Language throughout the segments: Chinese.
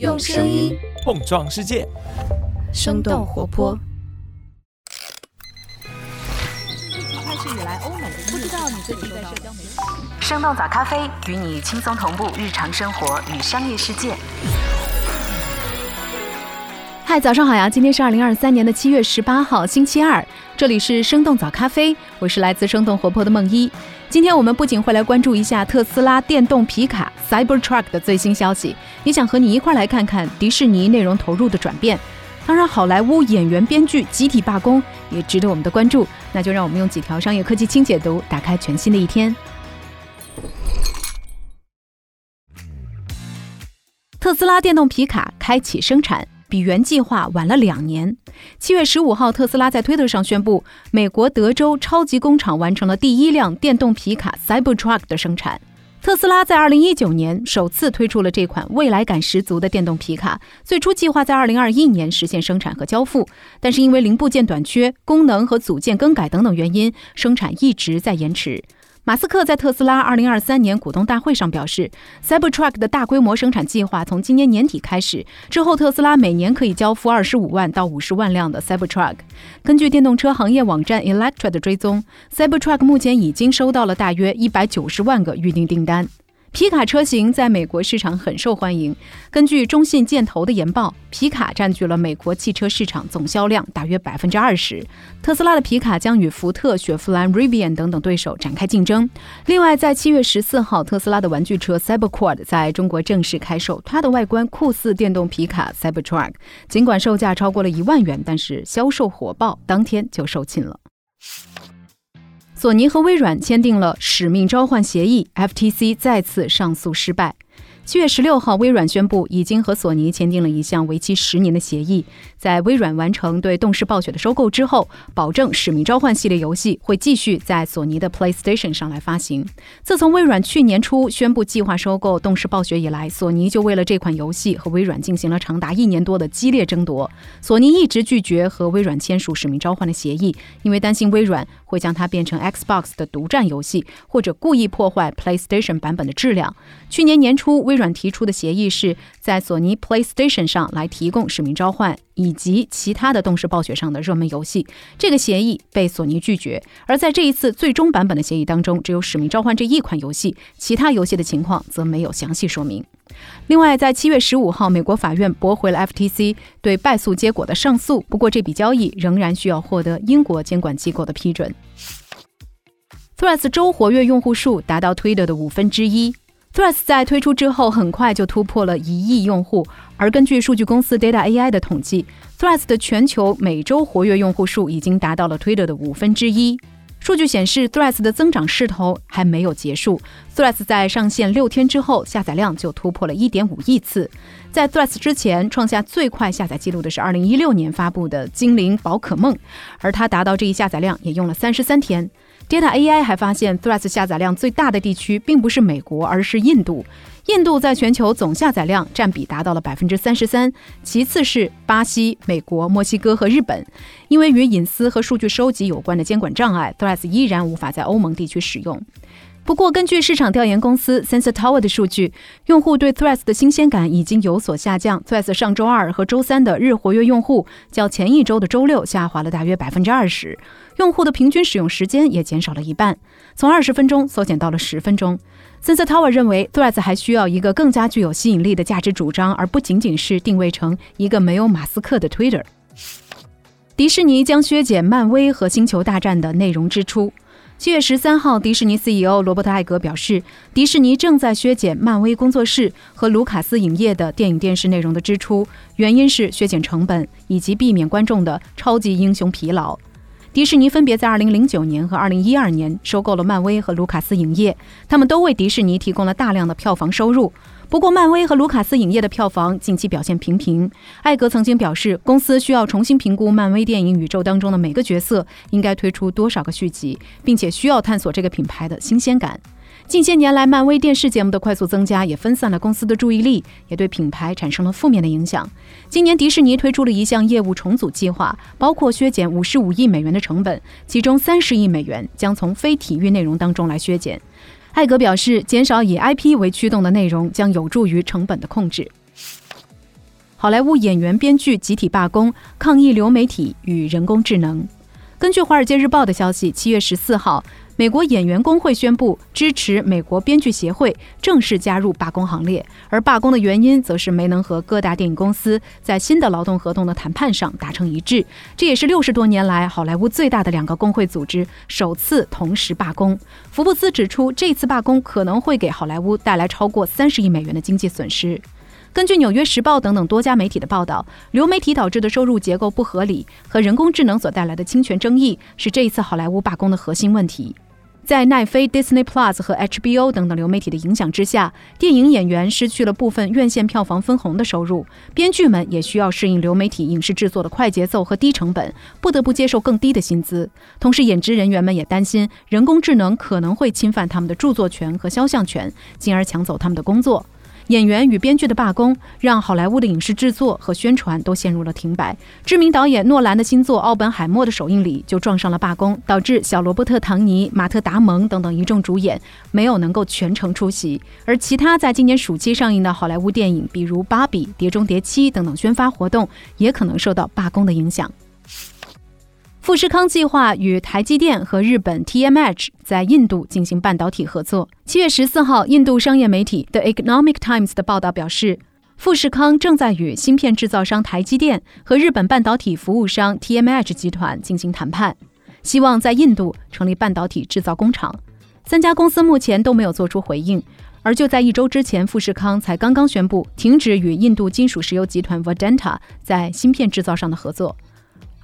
用声音碰撞世界，生动活泼。开始以来，欧美不知道你最近在社交媒体。生动早咖啡与你轻松同步日常生活与商业世界。嗨，早上好呀！今天是二零二三年的七月十八号，星期二。这里是生动早咖啡，我是来自生动活泼的梦一。今天我们不仅会来关注一下特斯拉电动皮卡 Cybertruck 的最新消息，也想和你一块来看看迪士尼内容投入的转变。当然，好莱坞演员、编剧集体罢工也值得我们的关注。那就让我们用几条商业科技轻解读，打开全新的一天。特斯拉电动皮卡开启生产。比原计划晚了两年。七月十五号，特斯拉在推特上宣布，美国德州超级工厂完成了第一辆电动皮卡 Cybertruck 的生产。特斯拉在二零一九年首次推出了这款未来感十足的电动皮卡，最初计划在二零二一年实现生产和交付，但是因为零部件短缺、功能和组件更改等等原因，生产一直在延迟。马斯克在特斯拉二零二三年股东大会上表示，Cybertruck 的大规模生产计划从今年年底开始，之后特斯拉每年可以交付二十五万到五十万辆的 Cybertruck。根据电动车行业网站 Electra 的追踪，Cybertruck 目前已经收到了大约一百九十万个预订订单。皮卡车型在美国市场很受欢迎。根据中信建投的研报，皮卡占据了美国汽车市场总销量大约百分之二十。特斯拉的皮卡将与福特、雪佛兰、Rivian 等等对手展开竞争。另外，在七月十四号，特斯拉的玩具车 Cyberquad 在中国正式开售，它的外观酷似电动皮卡 Cybertruck。尽管售价超过了一万元，但是销售火爆，当天就售罄了。索尼和微软签订了使命召唤协议，FTC 再次上诉失败。七月十六号，微软宣布已经和索尼签订了一项为期十年的协议。在微软完成对动视暴雪的收购之后，保证《使命召唤》系列游戏会继续在索尼的 PlayStation 上来发行。自从微软去年初宣布计划收购动视暴雪以来，索尼就为了这款游戏和微软进行了长达一年多的激烈争夺。索尼一直拒绝和微软签署《使命召唤》的协议，因为担心微软会将它变成 Xbox 的独占游戏，或者故意破坏 PlayStation 版本的质量。去年年初，微微软提出的协议是在索尼 PlayStation 上来提供《使命召唤》以及其他的动视暴雪上的热门游戏，这个协议被索尼拒绝。而在这一次最终版本的协议当中，只有《使命召唤》这一款游戏，其他游戏的情况则没有详细说明。另外，在七月十五号，美国法院驳回了 FTC 对败诉结果的上诉，不过这笔交易仍然需要获得英国监管机构的批准。Threads 周活跃用户数达到 Twitter 的五分之一。Threads 在推出之后，很快就突破了一亿用户。而根据数据公司 Data AI 的统计，Threads 的全球每周活跃用户数已经达到了 Twitter 的五分之一。数据显示，Threads 的增长势头还没有结束。Threads 在上线六天之后，下载量就突破了一点五亿次。在 Threads 之前，创下最快下载记录的是二零一六年发布的《精灵宝可梦》，而它达到这一下载量也用了三十三天。Data AI 还发现，Threads 下载量最大的地区并不是美国，而是印度。印度在全球总下载量占比达到了百分之三十三，其次是巴西、美国、墨西哥和日本。因为与隐私和数据收集有关的监管障碍，Threads 依然无法在欧盟地区使用。不过，根据市场调研公司 Sensor Tower 的数据，用户对 Threads 的新鲜感已经有所下降。Threads 上周二和周三的日活跃用户较前一周的周六下滑了大约百分之二十，用户的平均使用时间也减少了一半，从二十分钟缩减到了十分钟。Sensor Tower 认为，Threads 还需要一个更加具有吸引力的价值主张，而不仅仅是定位成一个没有马斯克的 Twitter。迪士尼将削减漫威和星球大战的内容支出。七月十三号，迪士尼 CEO 罗伯特·艾格表示，迪士尼正在削减漫威工作室和卢卡斯影业的电影电视内容的支出，原因是削减成本以及避免观众的超级英雄疲劳。迪士尼分别在二零零九年和二零一二年收购了漫威和卢卡斯影业，他们都为迪士尼提供了大量的票房收入。不过，漫威和卢卡斯影业的票房近期表现平平。艾格曾经表示，公司需要重新评估漫威电影宇宙当中的每个角色应该推出多少个续集，并且需要探索这个品牌的新鲜感。近些年来，漫威电视节目的快速增加也分散了公司的注意力，也对品牌产生了负面的影响。今年，迪士尼推出了一项业务重组计划，包括削减五十五亿美元的成本，其中三十亿美元将从非体育内容当中来削减。艾格表示，减少以 IP 为驱动的内容将有助于成本的控制。好莱坞演员、编剧集体罢工，抗议流媒体与人工智能。根据《华尔街日报》的消息，七月十四号。美国演员工会宣布支持美国编剧协会正式加入罢工行列，而罢工的原因则是没能和各大电影公司在新的劳动合同的谈判上达成一致。这也是六十多年来好莱坞最大的两个工会组织首次同时罢工。福布斯指出，这次罢工可能会给好莱坞带来超过三十亿美元的经济损失。根据《纽约时报》等等多家媒体的报道，流媒体导致的收入结构不合理和人工智能所带来的侵权争议是这一次好莱坞罢工的核心问题。在奈飞、Disney Plus 和 HBO 等等流媒体的影响之下，电影演员失去了部分院线票房分红的收入，编剧们也需要适应流媒体影视制作的快节奏和低成本，不得不接受更低的薪资。同时，演职人员们也担心人工智能可能会侵犯他们的著作权和肖像权，进而抢走他们的工作。演员与编剧的罢工，让好莱坞的影视制作和宣传都陷入了停摆。知名导演诺兰的新作《奥本海默》的首映礼就撞上了罢工，导致小罗伯特·唐尼、马特·达蒙等等一众主演没有能够全程出席。而其他在今年暑期上映的好莱坞电影，比如《芭比》《碟中谍七》等等宣发活动，也可能受到罢工的影响。富士康计划与台积电和日本 TMH 在印度进行半导体合作。七月十四号，印度商业媒体 The Economic Times 的报道表示，富士康正在与芯片制造商台积电和日本半导体服务商 TMH 集团进行谈判，希望在印度成立半导体制造工厂。三家公司目前都没有做出回应。而就在一周之前，富士康才刚刚宣布停止与印度金属石油集团 Vedanta 在芯片制造上的合作。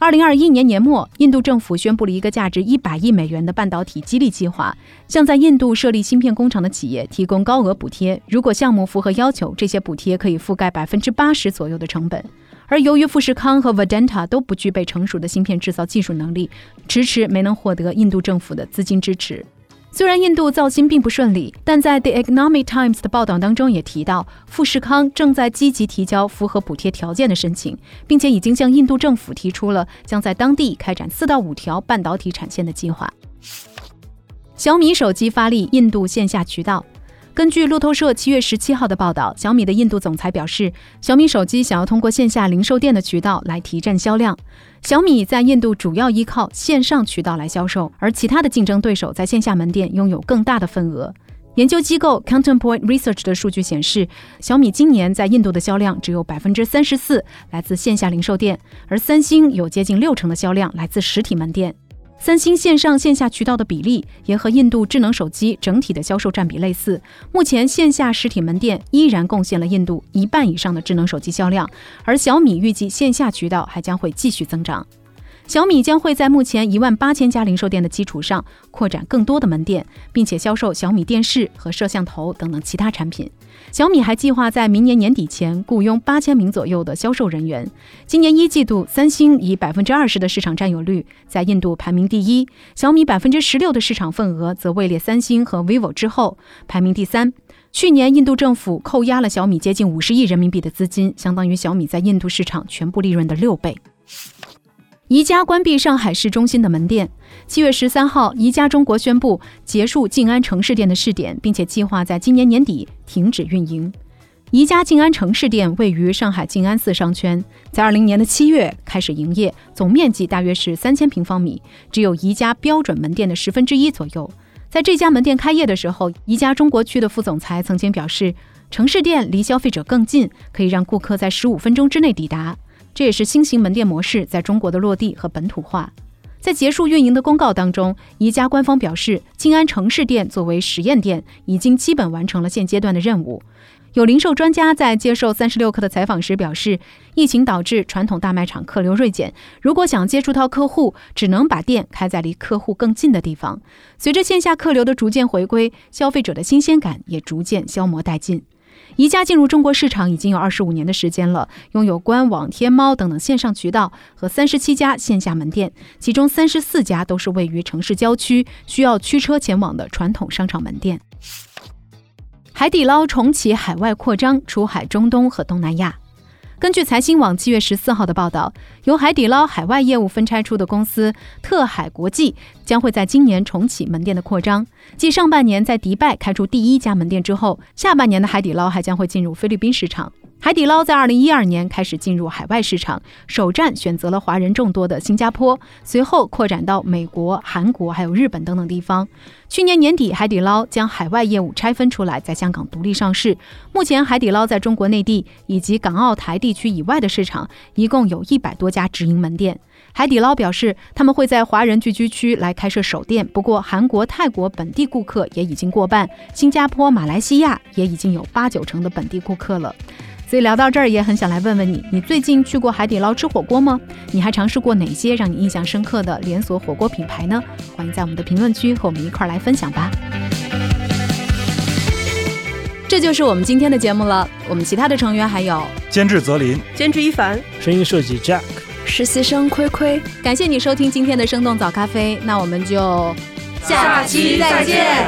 二零二一年年末，印度政府宣布了一个价值一百亿美元的半导体激励计划，向在印度设立芯片工厂的企业提供高额补贴。如果项目符合要求，这些补贴可以覆盖百分之八十左右的成本。而由于富士康和 Vedanta 都不具备成熟的芯片制造技术能力，迟迟没能获得印度政府的资金支持。虽然印度造芯并不顺利，但在 The Economic Times 的报道当中也提到，富士康正在积极提交符合补贴条件的申请，并且已经向印度政府提出了将在当地开展四到五条半导体产线的计划。小米手机发力印度线下渠道。根据路透社七月十七号的报道，小米的印度总裁表示，小米手机想要通过线下零售店的渠道来提振销量。小米在印度主要依靠线上渠道来销售，而其他的竞争对手在线下门店拥有更大的份额。研究机构 Counterpoint Research 的数据显示，小米今年在印度的销量只有百分之三十四来自线下零售店，而三星有接近六成的销量来自实体门店。三星线上线下渠道的比例也和印度智能手机整体的销售占比类似。目前线下实体门店依然贡献了印度一半以上的智能手机销量，而小米预计线下渠道还将会继续增长。小米将会在目前一万八千家零售店的基础上扩展更多的门店，并且销售小米电视和摄像头等等其他产品。小米还计划在明年年底前雇佣八千名左右的销售人员。今年一季度，三星以百分之二十的市场占有率在印度排名第一，小米百分之十六的市场份额则位列三星和 vivo 之后，排名第三。去年，印度政府扣押了小米接近五十亿人民币的资金，相当于小米在印度市场全部利润的六倍。宜家关闭上海市中心的门店。七月十三号，宜家中国宣布结束静安城市店的试点，并且计划在今年年底停止运营。宜家静安城市店位于上海静安寺商圈，在二零年的七月开始营业，总面积大约是三千平方米，只有宜家标准门店的十分之一左右。在这家门店开业的时候，宜家中国区的副总裁曾经表示，城市店离消费者更近，可以让顾客在十五分钟之内抵达。这也是新型门店模式在中国的落地和本土化。在结束运营的公告当中，宜家官方表示，静安城市店作为实验店，已经基本完成了现阶段的任务。有零售专家在接受三十六氪的采访时表示，疫情导致传统大卖场客流锐减，如果想接触到客户，只能把店开在离客户更近的地方。随着线下客流的逐渐回归，消费者的新鲜感也逐渐消磨殆尽。宜家进入中国市场已经有二十五年的时间了，拥有官网、天猫等等线上渠道和三十七家线下门店，其中三十四家都是位于城市郊区，需要驱车前往的传统商场门店。海底捞重启海外扩张，出海中东和东南亚。根据财新网七月十四号的报道，由海底捞海外业务分拆出的公司特海国际将会在今年重启门店的扩张。继上半年在迪拜开出第一家门店之后，下半年的海底捞还将会进入菲律宾市场。海底捞在二零一二年开始进入海外市场，首站选择了华人众多的新加坡，随后扩展到美国、韩国还有日本等等地方。去年年底，海底捞将海外业务拆分出来，在香港独立上市。目前，海底捞在中国内地以及港澳台地区以外的市场，一共有一百多家直营门店。海底捞表示，他们会在华人聚居区来开设首店，不过韩国、泰国本地顾客也已经过半，新加坡、马来西亚也已经有八九成的本地顾客了。所以聊到这儿，也很想来问问你：你最近去过海底捞吃火锅吗？你还尝试过哪些让你印象深刻的连锁火锅品牌呢？欢迎在我们的评论区和我们一块儿来分享吧。这就是我们今天的节目了。我们其他的成员还有监制泽林，监制一凡，声音设计 Jack，实习生亏亏。感谢你收听今天的生动早咖啡，那我们就下期再见。